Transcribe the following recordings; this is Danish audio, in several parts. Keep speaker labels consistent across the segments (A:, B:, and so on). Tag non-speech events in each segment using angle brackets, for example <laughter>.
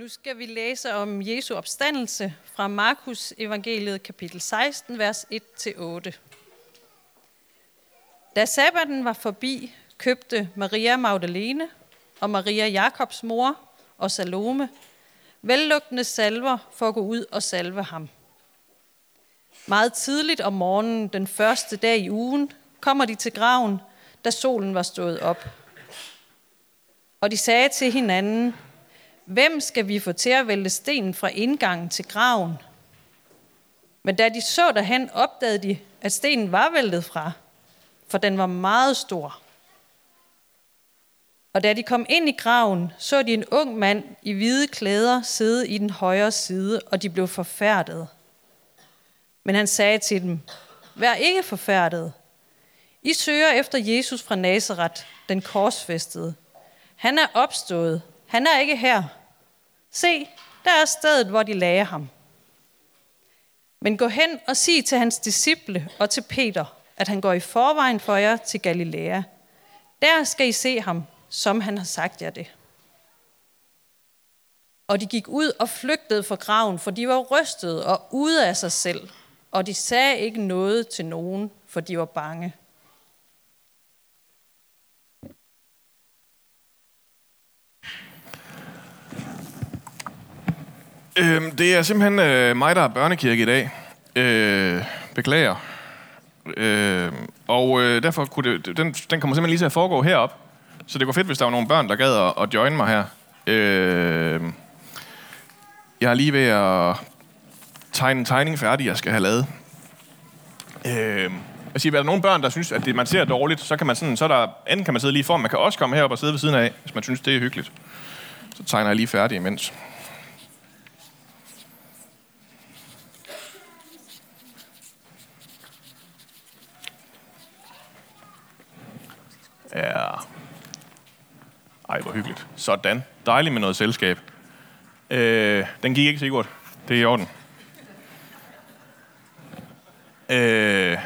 A: Nu skal vi læse om Jesu opstandelse fra Markus evangeliet kapitel 16, vers 1-8. Da sabbaten var forbi, købte Maria Magdalene og Maria Jakobs mor og Salome vellugtende salver for at gå ud og salve ham. Meget tidligt om morgenen, den første dag i ugen, kommer de til graven, da solen var stået op. Og de sagde til hinanden, Hvem skal vi få til at vælte stenen fra indgangen til graven? Men da de så derhen, opdagede de, at stenen var væltet fra, for den var meget stor. Og da de kom ind i graven, så de en ung mand i hvide klæder sidde i den højre side, og de blev forfærdet. Men han sagde til dem, Vær ikke forfærdet. I søger efter Jesus fra Nazareth, den korsfæstede. Han er opstået. Han er ikke her. Se, der er stedet, hvor de lagde ham. Men gå hen og sig til hans disciple og til Peter, at han går i forvejen for jer til Galilea. Der skal I se ham, som han har sagt jer det. Og de gik ud og flygtede fra graven, for de var rystede og ude af sig selv, og de sagde ikke noget til nogen, for de var bange.
B: Øh, det er simpelthen øh, mig, der er børnekirke i dag. Øh, beklager. Øh, og øh, derfor kunne det, den, den kommer simpelthen lige til at foregå herop. Så det går fedt, hvis der var nogle børn, der gad at, at join mig her. Øh, jeg er lige ved at tegne en tegning færdig, jeg skal have lavet. Øh, jeg siger, er der nogle børn, der synes, at det, man ser dårligt, så kan man sådan, så der, enten kan man sidde lige for, man kan også komme herop og sidde ved siden af, hvis man synes, det er hyggeligt. Så tegner jeg lige færdig imens. Ja. Ej, hvor hyggeligt. Sådan. Dejligt med noget selskab. Øh, den gik ikke, Sigurd. Det er i orden. Øh,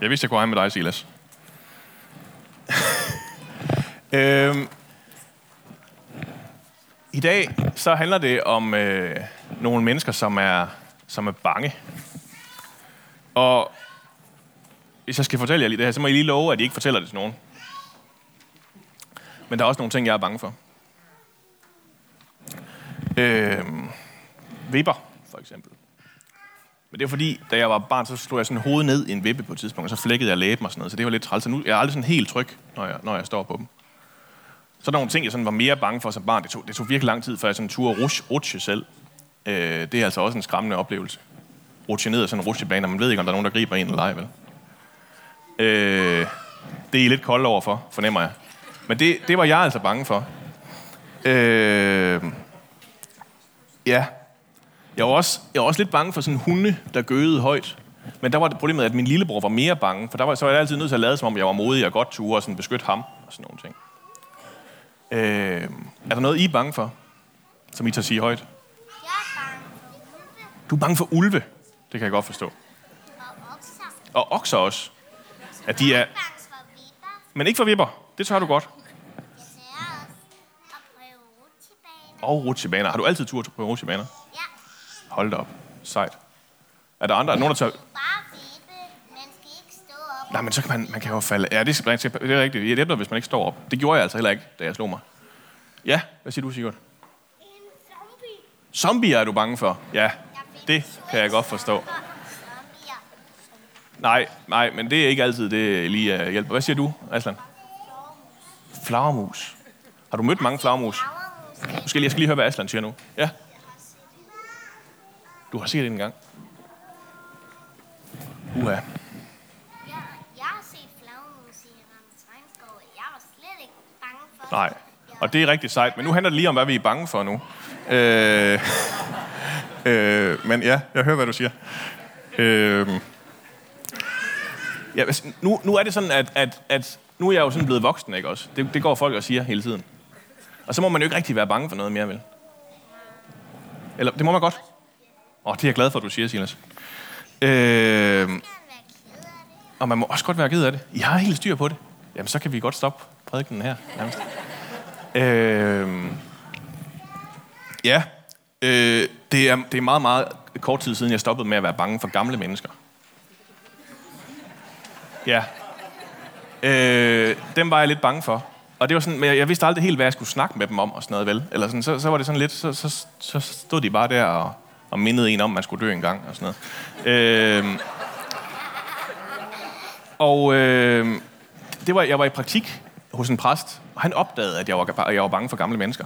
B: jeg vidste, jeg kunne have med dig, Silas. <laughs> øh, I dag så handler det om øh, nogle mennesker, som er, som er bange. Og hvis jeg skal fortælle jer lige det her, så må I lige love, at I ikke fortæller det til nogen. Men der er også nogle ting, jeg er bange for. Øh, vipper, for eksempel. Men det er fordi, da jeg var barn, så slog jeg sådan hovedet ned i en vippe på et tidspunkt, og så flækkede jeg læben og sådan noget, så det var lidt træls. Så nu jeg er aldrig sådan helt tryg, når jeg, når jeg står på dem. Så er der nogle ting, jeg sådan var mere bange for som barn. Det tog, det tog virkelig lang tid, før jeg sådan turde rutsche, rutsche selv. Øh, det er altså også en skræmmende oplevelse. Rutsche ned af sådan en rutsjebane, og man ved ikke, om der er nogen, der griber en eller ej, vel? Øh, det er I lidt kold overfor, fornemmer jeg. Men det, det var jeg altså bange for. Øh, ja. Jeg var, også, jeg var også lidt bange for sådan hunde, der gøede højt. Men der var det problemet, at min lillebror var mere bange, for der var, så var jeg altid nødt til at lade, som om jeg var modig og godt turde og sådan beskytte ham og sådan nogle ting. Øh, er der noget, I er bange for, som I tager sige højt?
C: Jeg er bange for ulve
B: Du er bange for ulve. Det kan jeg godt forstå.
C: og okser.
B: Og okser også. At de er... Men ikke for vipper. Det tør du godt.
C: Jeg tør også at prøve rutsjebaner.
B: Og rutsjebaner. Har du altid tur på rutsjebaner?
C: Ja,
B: Hold da op. Sejt. Er der andre? Er der nogen, der tager...
C: Man.
B: Nej, men så kan man, man kan jo falde... Ja, det er, rigtigt. det er rigtigt. Det hjælper, hvis man ikke står op. Det gjorde jeg altså heller ikke, da jeg slog mig. Ja, hvad siger du, Sigurd?
C: En zombie.
B: Zombier er du bange for? Ja, det kan jeg godt forstå. Nej, nej, men det er ikke altid, det lige uh, hjælper. Hvad siger du, Aslan? Flagermus. Har du mødt mange flagermus? Nu skal jeg, skal lige høre, hvad Aslan siger nu. Ja. Du har set det en gang. Uha.
C: Jeg, jeg har set flagermus i Randers Regnskov, og jeg var slet ikke bange for
B: Nej. Og det er rigtig sejt, men nu handler det lige om, hvad vi er bange for nu. Øh, <laughs> øh, men ja, jeg hører, hvad du siger. Øh, ja, nu, nu er det sådan, at, at, at nu er jeg jo sådan blevet voksen, ikke også? Det, det går folk og siger hele tiden. Og så må man jo ikke rigtig være bange for noget mere, vel? Eller, det må man godt. Åh, oh, det er jeg glad for, at du siger, Silas. Øh, og man må også godt være ked af det. I har helt styr på det. Jamen, så kan vi godt stoppe prædikenen her. Nærmest. Øh, ja, Øh, det, er, det er meget, meget kort tid siden, jeg stoppede med at være bange for gamle mennesker. Ja. Øh, dem var jeg lidt bange for. Og det var sådan, men jeg, jeg vidste aldrig helt, hvad jeg skulle snakke med dem om og sådan noget, vel? Eller sådan, så, så var det sådan lidt, så, så, så stod de bare der og, og mindede en om, at man skulle dø en gang og sådan noget. Øh, og øh, det var, jeg var i praktik hos en præst, og han opdagede, at jeg var, at jeg var bange for gamle mennesker.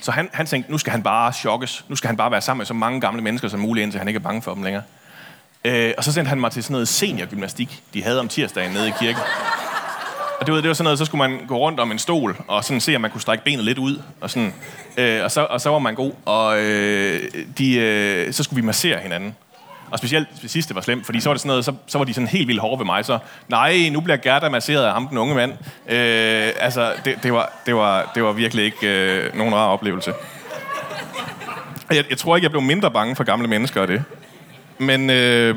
B: Så han, han tænkte, nu skal han bare chokkes. Nu skal han bare være sammen med så mange gamle mennesker som muligt, indtil han ikke er bange for dem længere. Øh, og så sendte han mig til sådan noget seniorgymnastik, de havde om tirsdagen nede i kirken. Og det var, det var sådan noget, så skulle man gå rundt om en stol, og sådan se, om man kunne strække benet lidt ud. Og, sådan, øh, og, så, og så var man god. Og øh, de, øh, så skulle vi massere hinanden. Og specielt det sidste var slemt, fordi så var det sådan noget, så, så var de sådan helt vildt hårde ved mig. Så, nej, nu bliver Gerda masseret af ham, den unge mand. Øh, altså, det, det, var, det, var, det var virkelig ikke øh, nogen rar oplevelse. Jeg, jeg tror ikke, jeg blev mindre bange for gamle mennesker af det. Men, øh,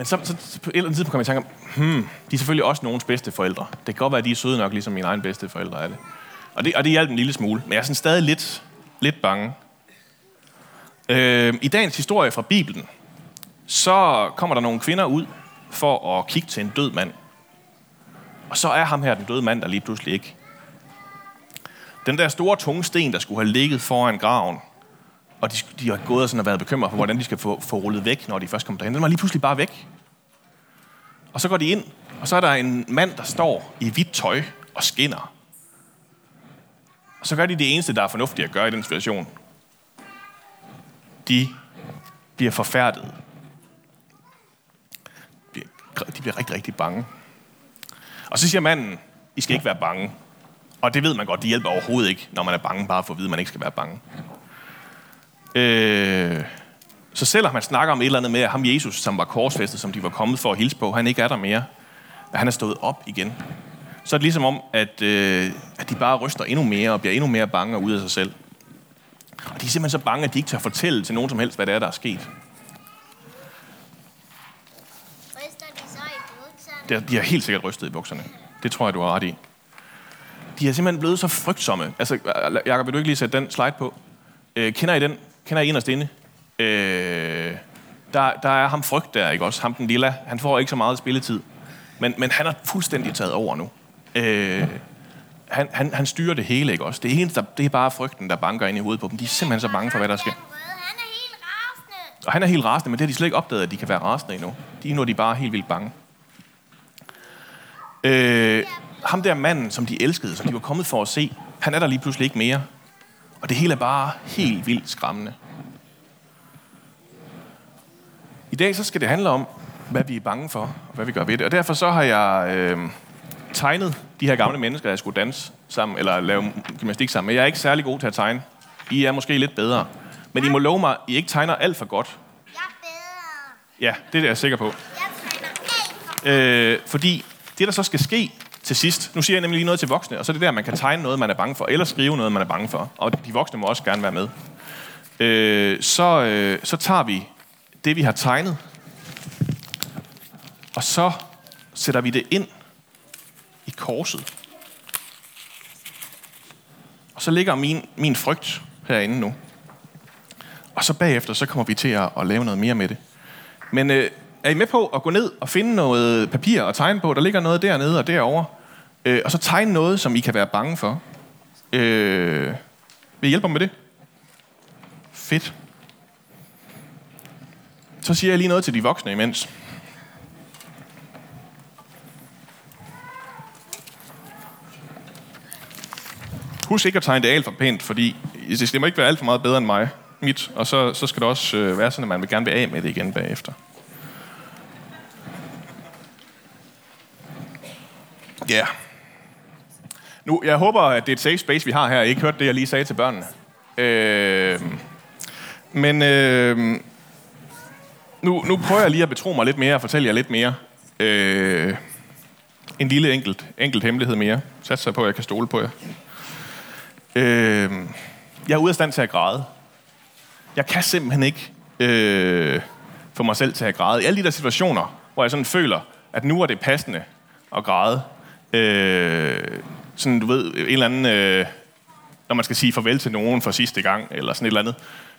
B: men så, så, så på et eller andet tidspunkt kom jeg i tanke om, hmm, de er selvfølgelig også nogens bedste forældre. Det kan godt være, at de er søde nok, ligesom mine egne bedste forældre er det. Og det, og det hjalp en lille smule. Men jeg er sådan stadig lidt, lidt bange. Øh, I dagens historie fra Bibelen, så kommer der nogle kvinder ud for at kigge til en død mand. Og så er ham her, den døde mand, der lige pludselig ikke. Den der store tunge sten, der skulle have ligget foran graven, og de, de har gået og sådan og været bekymret for, hvordan de skal få, få rullet væk, når de først kommer derhen. Den var lige pludselig bare væk. Og så går de ind, og så er der en mand, der står i hvidt tøj og skinner. Og så gør de det eneste, der er fornuftigt at gøre i den situation. De bliver forfærdet. De bliver rigtig, rigtig bange. Og så siger manden, I skal ikke være bange. Og det ved man godt, det hjælper overhovedet ikke, når man er bange, bare for at vide, at man ikke skal være bange. Øh, så selvom man snakker om et eller andet med, at ham Jesus, som var korsfæstet, som de var kommet for at hilse på, han ikke er der mere, at han er stået op igen, så er det ligesom om, at, øh, at de bare ryster endnu mere og bliver endnu mere bange og ud af sig selv. Og de er simpelthen så bange, at de ikke tør fortælle til nogen som helst, hvad det er, der er sket.
C: De
B: har helt sikkert rystet i bukserne. Det tror jeg, du har ret i. De er simpelthen blevet så frygtsomme. Altså, Jacob, vil du ikke lige sætte den slide på? Øh, kender I den? Kender I inderst inde? Øh, der, der er ham frygt der, ikke også? Ham den lilla. Han får ikke så meget spilletid. Men, men han er fuldstændig taget over nu. Øh, han, han, han styrer det hele, ikke også? Det eneste, det er bare frygten, der banker ind i hovedet på dem. De er simpelthen så bange for, hvad der sker.
C: Er.
B: Og han er helt rasende, men det har de slet ikke opdaget, at de kan være rasende endnu. De er nu de bare helt vildt bange. Øh, ham der manden, som de elskede, som de var kommet for at se, han er der lige pludselig ikke mere. Og det hele er bare helt vildt skræmmende. I dag så skal det handle om, hvad vi er bange for, og hvad vi gør ved det. Og derfor så har jeg øh, tegnet de her gamle mennesker, jeg skulle danse sammen, eller lave gymnastik sammen med. Jeg er ikke særlig god til at tegne. I er måske lidt bedre. Men I må love mig, I ikke tegner alt for godt.
C: Jeg er bedre.
B: Ja, det er jeg sikker på.
C: Jeg træner alt for
B: Øh, fordi det, der så skal ske til sidst, nu siger jeg nemlig lige noget til voksne, og så er det der, man kan tegne noget, man er bange for, eller skrive noget, man er bange for. Og de voksne må også gerne være med. Øh, så, øh, så tager vi det, vi har tegnet, og så sætter vi det ind i korset. Og så ligger min, min frygt herinde nu. Og så bagefter, så kommer vi til at, at lave noget mere med det. Men øh, er I med på at gå ned og finde noget papir og tegne på? Der ligger noget dernede og derovre. Øh, og så tegne noget, som I kan være bange for. Øh, vil I hjælpe mig med det? Fedt. Så siger jeg lige noget til de voksne imens. Husk ikke at tegne det alt for pænt, fordi det må ikke være alt for meget bedre end mig, mit, og så, så skal det også øh, være sådan, at man vil gerne vil af med det igen bagefter. Ja. Yeah. Nu, jeg håber, at det er et safe space, vi har her. Jeg ikke hørt det, jeg lige sagde til børnene. Øh, men øh, nu, nu prøver jeg lige at betro mig lidt mere og fortælle jer lidt mere. Øh, en lille enkelt, enkelt hemmelighed mere. Sats sig på, at jeg kan stole på jer. Øh, jeg er ude af stand til at græde. Jeg kan simpelthen ikke øh, få mig selv til at græde. I alle de der situationer, hvor jeg sådan føler, at nu er det passende at græde. Øh, sådan, du ved, en eller anden... Øh, når man skal sige farvel til nogen for sidste gang, eller sådan et eller andet,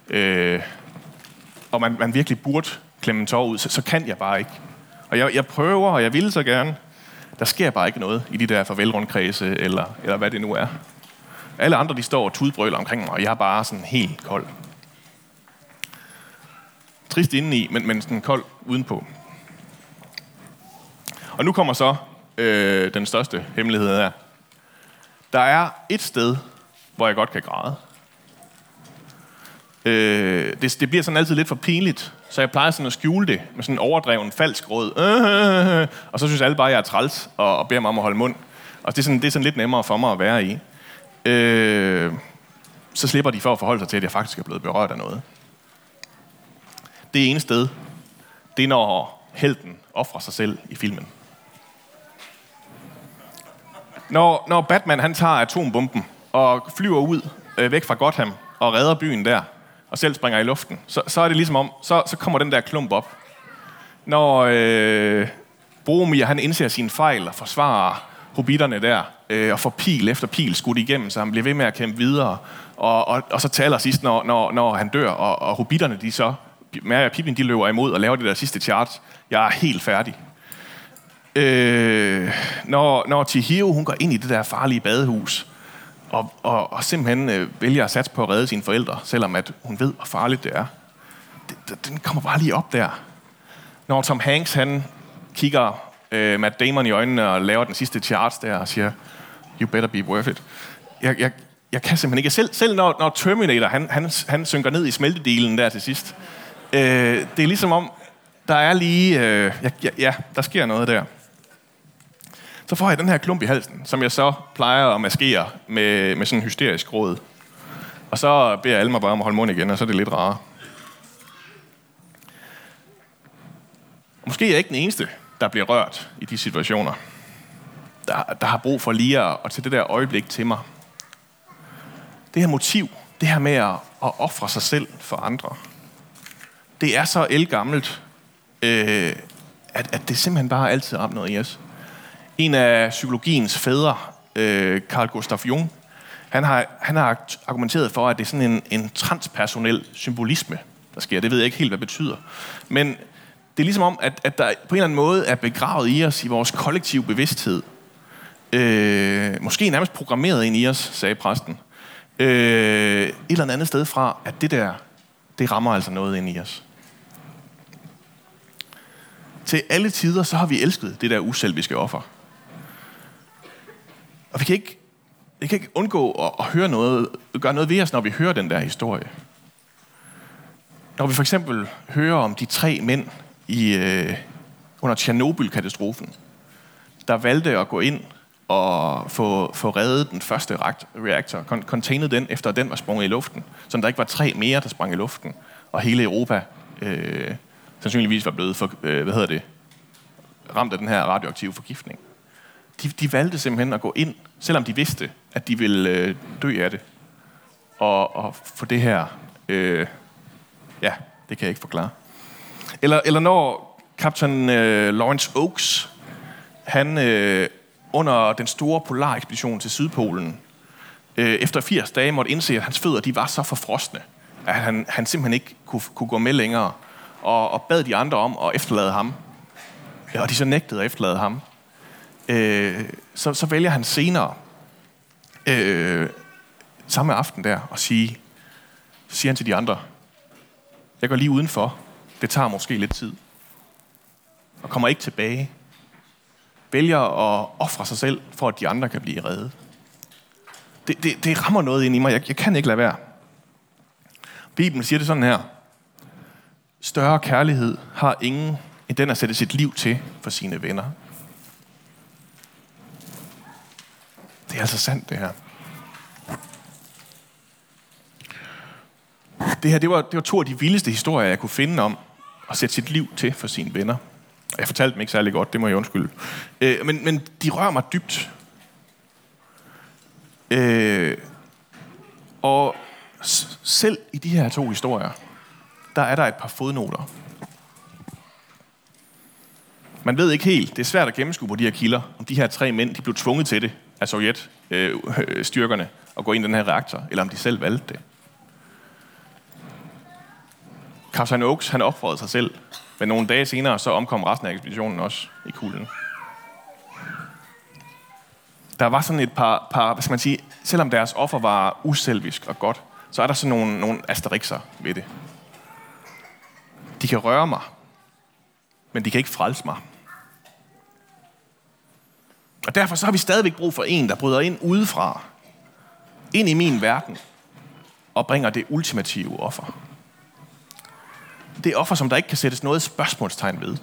B: øh, og man, man virkelig burde klemme en tår ud, så, så kan jeg bare ikke. Og jeg, jeg prøver, og jeg vil så gerne. Der sker bare ikke noget i de der farvelrundkredse, eller, eller hvad det nu er. Alle andre, de står og tudbrøler omkring mig, og jeg er bare sådan helt kold. Trist indeni, men, men sådan kold udenpå. Og nu kommer så øh, den største hemmelighed her. Der er et sted, hvor jeg godt kan græde. Øh, det, det bliver sådan altid lidt for pinligt, så jeg plejer sådan at skjule det med sådan en overdreven falsk råd. Øh, og så synes alle bare, at jeg er træls og, og beder mig om at holde mund. Og det er, sådan, det er sådan lidt nemmere for mig at være i. Øh, så slipper de for at forholde sig til, at jeg faktisk er blevet berørt af noget. Det ene sted, det er når helten offrer sig selv i filmen. Når, når Batman han tager atombomben og flyver ud øh, væk fra Gotham og redder byen der, og selv springer i luften, så, så er det ligesom om, så, så kommer den der klump op. Når øh, Boromir han indser sin fejl og forsvarer hobitterne der, øh, og får pil efter pil skudt igennem, så han bliver ved med at kæmpe videre. Og, og, og så taler sidst, når, når, når han dør, og, og hobitterne de så, Mary og Pippin, de løber imod og laver det der sidste charge. Jeg er helt færdig. Øh, når, når Chihiro, hun går ind i det der farlige badehus, og, og, og simpelthen øh, vælger at satse på at redde sine forældre, selvom at hun ved, hvor farligt det er. Den, den kommer bare lige op der. Når Tom Hanks, han kigger øh, Matt Damon i øjnene og laver den sidste charge der og siger, you better be worth it. Jeg, jeg, jeg kan simpelthen ikke. Selv, selv når, når Terminator, han, han, han synker ned i smeltedelen der til sidst, øh, det er ligesom om, der er lige, øh, ja, ja, der sker noget der. Så får jeg den her klump i halsen, som jeg så plejer at maskere med, med sådan en hysterisk råd. Og så beder alle mig bare om at holde mund igen, og så er det lidt rarere. Måske er jeg ikke den eneste, der bliver rørt i de situationer. Der, der har brug for lige at, at tage det der øjeblik til mig. Det her motiv, det her med at, at ofre sig selv for andre, det er så elgammelt, øh, at, at det simpelthen bare altid har noget i os. En af psykologiens fædre, øh, Carl Gustav Jung, han har, han har argumenteret for, at det er sådan en, en transpersonel symbolisme, der sker. Det ved jeg ikke helt, hvad det betyder. Men det er ligesom om, at, at der på en eller anden måde er begravet i os, i vores kollektive bevidsthed. Øh, måske nærmest programmeret ind i os, sagde præsten. Øh, et eller andet sted fra, at det der, det rammer altså noget ind i os. Til alle tider, så har vi elsket det der uselviske offer. Og vi kan ikke, vi kan ikke undgå at, at høre noget, gøre noget ved os, når vi hører den der historie. Når vi for eksempel hører om de tre mænd i, øh, under Tjernobyl-katastrofen, der valgte at gå ind og få, få reddet den første reaktor, containet den, efter den var sprunget i luften, så der ikke var tre mere, der sprang i luften, og hele Europa øh, sandsynligvis var blevet for, øh, hvad hedder det, ramt af den her radioaktive forgiftning de, de valgte simpelthen at gå ind, selvom de vidste, at de ville øh, dø af det. Og, og få det her... Øh, ja, det kan jeg ikke forklare. Eller, eller når kaptajn øh, Lawrence Oakes, han øh, under den store polarekspedition til Sydpolen, øh, efter 80 dage måtte indse, at hans fødder de var så forfrosne, at han, han simpelthen ikke kunne, kunne gå med længere, og, og bad de andre om at efterlade ham. Ja, og de så nægtede at efterlade ham øh, så, så vælger han senere, øh, samme aften der, at sige, så siger han til de andre, jeg går lige udenfor, det tager måske lidt tid, og kommer ikke tilbage. Vælger at ofre sig selv, for at de andre kan blive reddet. Det, det, det rammer noget ind i mig. Jeg, jeg kan ikke lade være. Bibelen siger det sådan her. Større kærlighed har ingen end den at sætte sit liv til for sine venner. Det er altså sandt, det her. Det her, det var, det var to af de vildeste historier, jeg kunne finde om at sætte sit liv til for sine venner. Jeg fortalte dem ikke særlig godt, det må jeg undskylde. Øh, men, men de rører mig dybt. Øh, og selv i de her to historier, der er der et par fodnoter. Man ved ikke helt, det er svært at gennemskue på de her kilder, om de her tre mænd de blev tvunget til det af sovjetstyrkerne, øh, at gå ind i den her reaktor, eller om de selv valgte det. Captain Oaks, han opfordrede sig selv, men nogle dage senere, så omkom resten af ekspeditionen også i kulden. Der var sådan et par, par, hvad skal man sige, selvom deres offer var uselvisk og godt, så er der sådan nogle, nogle asterixer ved det. De kan røre mig, men de kan ikke frelse mig. Og derfor så har vi stadigvæk brug for en, der bryder ind udefra, ind i min verden, og bringer det ultimative offer. Det offer, som der ikke kan sættes noget spørgsmålstegn ved.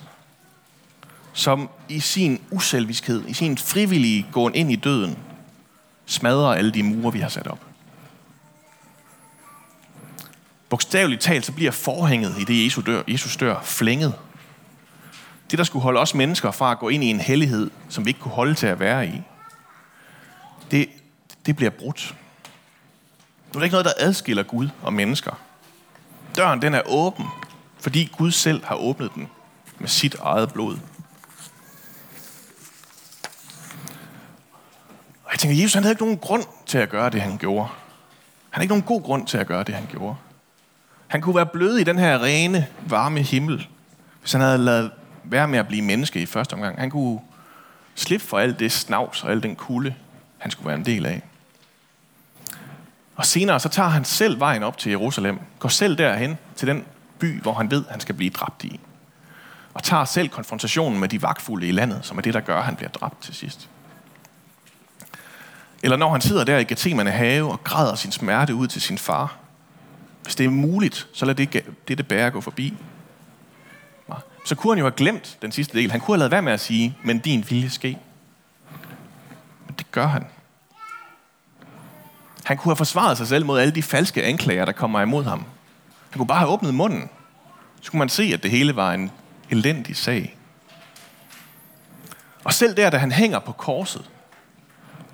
B: Som i sin uselviskhed, i sin frivillige gåen ind i døden, smadrer alle de mure, vi har sat op. Bogstaveligt talt, så bliver forhænget i det, Jesus dør, Jesus dør flænget. Det, der skulle holde os mennesker fra at gå ind i en hellighed, som vi ikke kunne holde til at være i, det, det bliver brudt. Nu er der ikke noget, der adskiller Gud og mennesker. Døren, den er åben, fordi Gud selv har åbnet den med sit eget blod. Og jeg tænker, Jesus han havde ikke nogen grund til at gøre det, han gjorde. Han havde ikke nogen god grund til at gøre det, han gjorde. Han kunne være blød i den her rene, varme himmel, hvis han havde lavet være med at blive menneske i første omgang. Han kunne slippe for alt det snavs og al den kulde, han skulle være en del af. Og senere så tager han selv vejen op til Jerusalem, går selv derhen til den by, hvor han ved, han skal blive dræbt i. Og tager selv konfrontationen med de vagtfulde i landet, som er det, der gør, at han bliver dræbt til sidst. Eller når han sidder der i Gethsemane have og græder sin smerte ud til sin far. Hvis det er muligt, så lad det, det, det bære gå forbi. Så kunne han jo have glemt den sidste del. Han kunne have lavet være med at sige, men din vilje ske. Men det gør han. Han kunne have forsvaret sig selv mod alle de falske anklager, der kommer imod ham. Han kunne bare have åbnet munden. Så kunne man se, at det hele var en elendig sag. Og selv der, da han hænger på korset,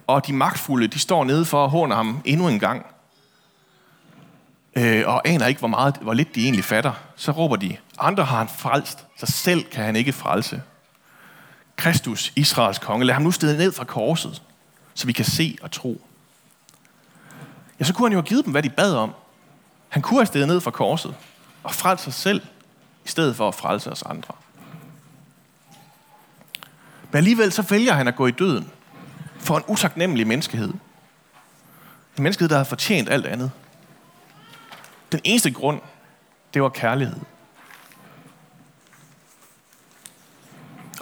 B: og de magtfulde, de står nede for at håne ham endnu en gang, øh, og aner ikke, hvor, meget, hvor lidt de egentlig fatter, så råber de, andre har han frelst, så selv kan han ikke frelse. Kristus, Israels konge, lad ham nu stede ned fra korset, så vi kan se og tro. Ja, så kunne han jo have givet dem, hvad de bad om. Han kunne have stedet ned fra korset og frelse sig selv, i stedet for at frelse os andre. Men alligevel så vælger han at gå i døden for en utaknemmelig menneskehed. En menneskehed, der har fortjent alt andet. Den eneste grund, det var kærlighed.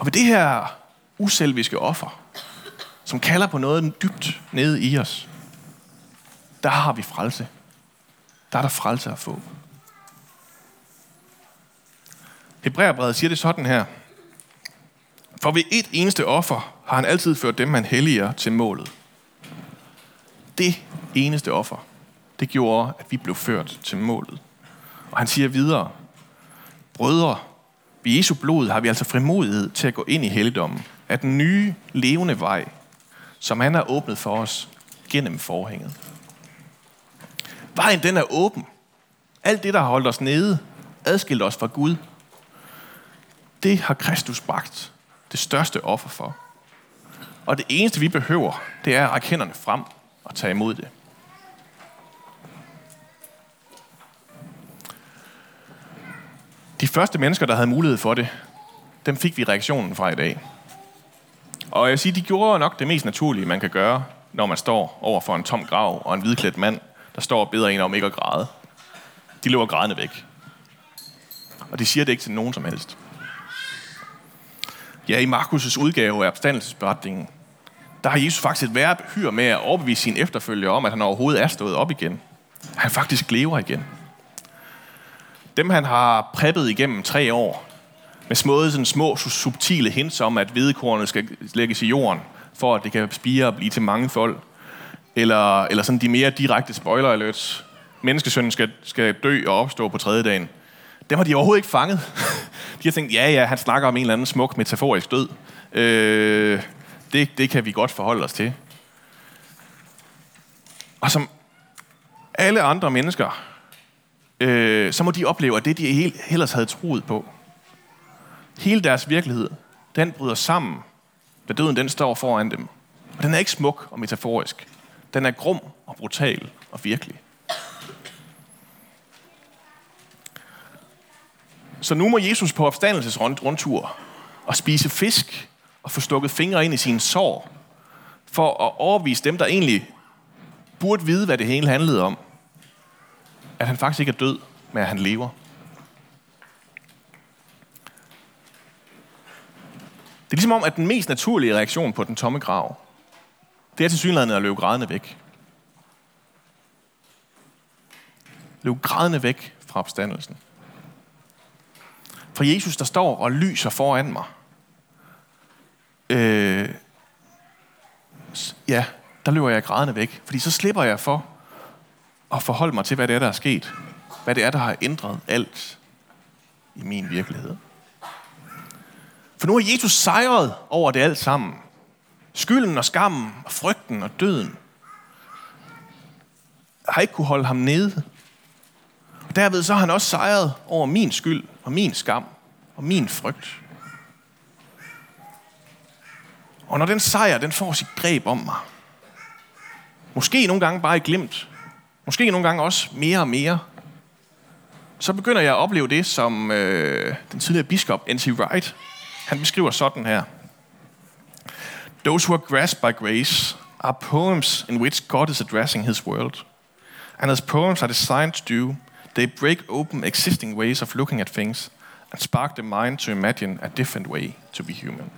B: Og ved det her uselviske offer, som kalder på noget dybt nede i os, der har vi frelse. Der er der frelse at få. Hebræerbrevet siger det sådan her. For ved et eneste offer har han altid ført dem, man helliger, til målet. Det eneste offer, det gjorde, at vi blev ført til målet. Og han siger videre, Brødre, ved Jesu blod har vi altså frimodighed til at gå ind i helligdommen, af den nye, levende vej, som han har åbnet for os gennem forhænget. Vejen den er åben. Alt det, der har holdt os nede, adskilt os fra Gud, det har Kristus bragt det største offer for. Og det eneste, vi behøver, det er at række hænderne frem og tage imod det. De første mennesker, der havde mulighed for det, dem fik vi reaktionen fra i dag. Og jeg siger, de gjorde nok det mest naturlige, man kan gøre, når man står over for en tom grav og en hvidklædt mand, der står og beder en om ikke at græde. De løber grædende væk. Og de siger det ikke til nogen som helst. Ja, i Markus' udgave af opstandelsesberetningen, der har Jesus faktisk et værre hyr med at overbevise sine efterfølgere om, at han overhovedet er stået op igen. Han faktisk lever igen. Dem, han har preppet igennem tre år, med små, sådan små subtile hints om, at hvedekornet skal lægges i jorden, for at det kan spire og blive til mange folk. Eller, eller sådan de mere direkte spoiler alerts. Menneskesønnen skal, skal dø og opstå på tredje dagen. Dem har de overhovedet ikke fanget. <laughs> De har tænkt, ja, ja, han snakker om en eller anden smuk metaforisk død. Øh, det, det kan vi godt forholde os til. Og som alle andre mennesker, øh, så må de opleve, at det, de helt, ellers havde troet på, hele deres virkelighed, den bryder sammen, da døden den står foran dem. Og den er ikke smuk og metaforisk. Den er grum og brutal og virkelig. Så nu må Jesus på opstandelsesrundtur og spise fisk og få stukket fingre ind i sine sår, for at overvise dem, der egentlig burde vide, hvad det hele handlede om, at han faktisk ikke er død, men at han lever. Det er ligesom om, at den mest naturlige reaktion på den tomme grav, det er til synligheden at løbe grædende væk. Løb grædende væk fra opstandelsen. For Jesus, der står og lyser foran mig. Øh, ja, der løber jeg grædende væk. Fordi så slipper jeg for at forholde mig til, hvad det er, der er sket. Hvad det er, der har ændret alt i min virkelighed. For nu har Jesus sejret over det alt sammen. Skylden og skammen og frygten og døden har ikke kunne holde ham nede. Og derved så har han også sejret over min skyld og min skam og min frygt. Og når den sejr, den får sit greb om mig, måske nogle gange bare i glimt, måske nogle gange også mere og mere, så begynder jeg at opleve det, som øh, den tidligere biskop N.T. Wright, han beskriver sådan her. Those who are grasped by grace are poems in which God is addressing his world. And as poems are designed to do, they break open existing ways of looking at things and spark the mind to imagine a different way to be human.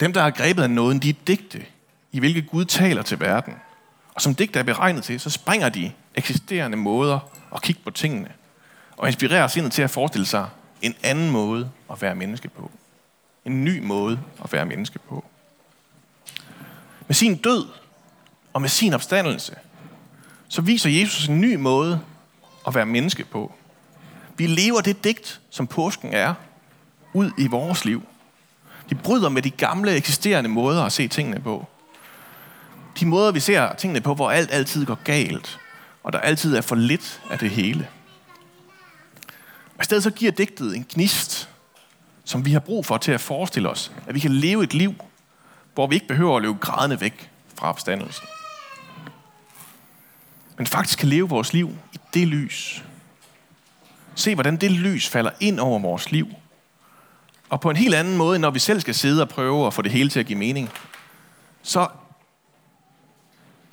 B: Dem, der har grebet af nåden, de er digte, i hvilket Gud taler til verden. Og som digte er beregnet til, så springer de eksisterende måder at kigge på tingene, og inspirerer sindet til at forestille sig en anden måde at være menneske på. En ny måde at være menneske på. Med sin død og med sin opstandelse, så viser Jesus en ny måde at være menneske på. Vi lever det digt, som påsken er, ud i vores liv. De bryder med de gamle eksisterende måder at se tingene på. De måder, vi ser tingene på, hvor alt altid går galt, og der altid er for lidt af det hele. Og i stedet så giver digtet en gnist, som vi har brug for til at forestille os, at vi kan leve et liv, hvor vi ikke behøver at løbe grædende væk fra opstandelsen. Men faktisk kan leve vores liv i det lys. Se, hvordan det lys falder ind over vores liv. Og på en helt anden måde, når vi selv skal sidde og prøve at få det hele til at give mening, så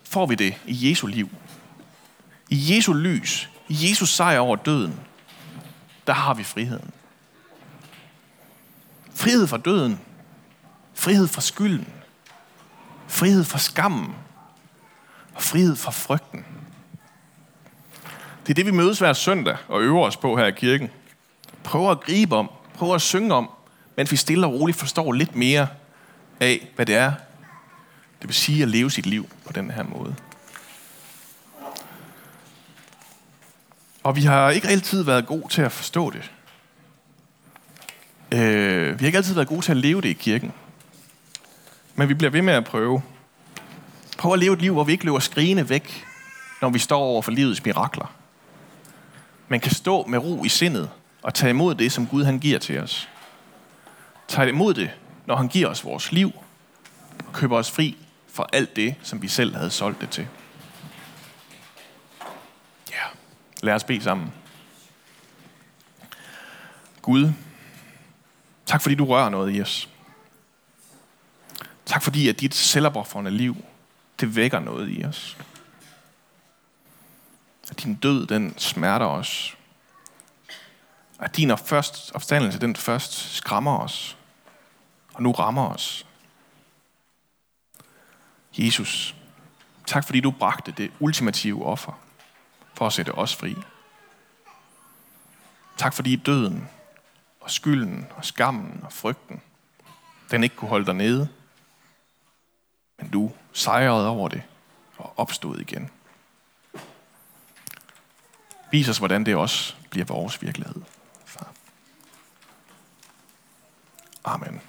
B: får vi det i Jesu liv. I Jesu lys, i Jesus sejr over døden, der har vi friheden. Frihed fra døden. Frihed fra skylden. Frihed fra skammen. Og frihed fra frygten. Det er det, vi mødes hver søndag og øver os på her i kirken. Prøver at gribe om, prøver at synge om, mens vi stille og roligt forstår lidt mere af, hvad det er, det vil sige at leve sit liv på den her måde. Og vi har ikke altid været gode til at forstå det. Øh, vi har ikke altid været gode til at leve det i kirken. Men vi bliver ved med at prøve. Prøv at leve et liv, hvor vi ikke løber skrigende væk, når vi står over for livets mirakler. Man kan stå med ro i sindet og tage imod det, som Gud han giver til os. Tag imod det, når han giver os vores liv og køber os fri for alt det, som vi selv havde solgt det til. Ja, lad os bede sammen. Gud, tak fordi du rører noget i os. Tak fordi, at dit selvopoffrende liv, det vækker noget i os. At din død, den smerter os. At din først opstandelse, den først skræmmer os. Og nu rammer os. Jesus, tak fordi du bragte det ultimative offer for at sætte os fri. Tak fordi døden og skylden og skammen og frygten, den ikke kunne holde dig nede, men du sejrede over det og opstod igen. Vis os, hvordan det også bliver vores virkelighed. Far. Amen.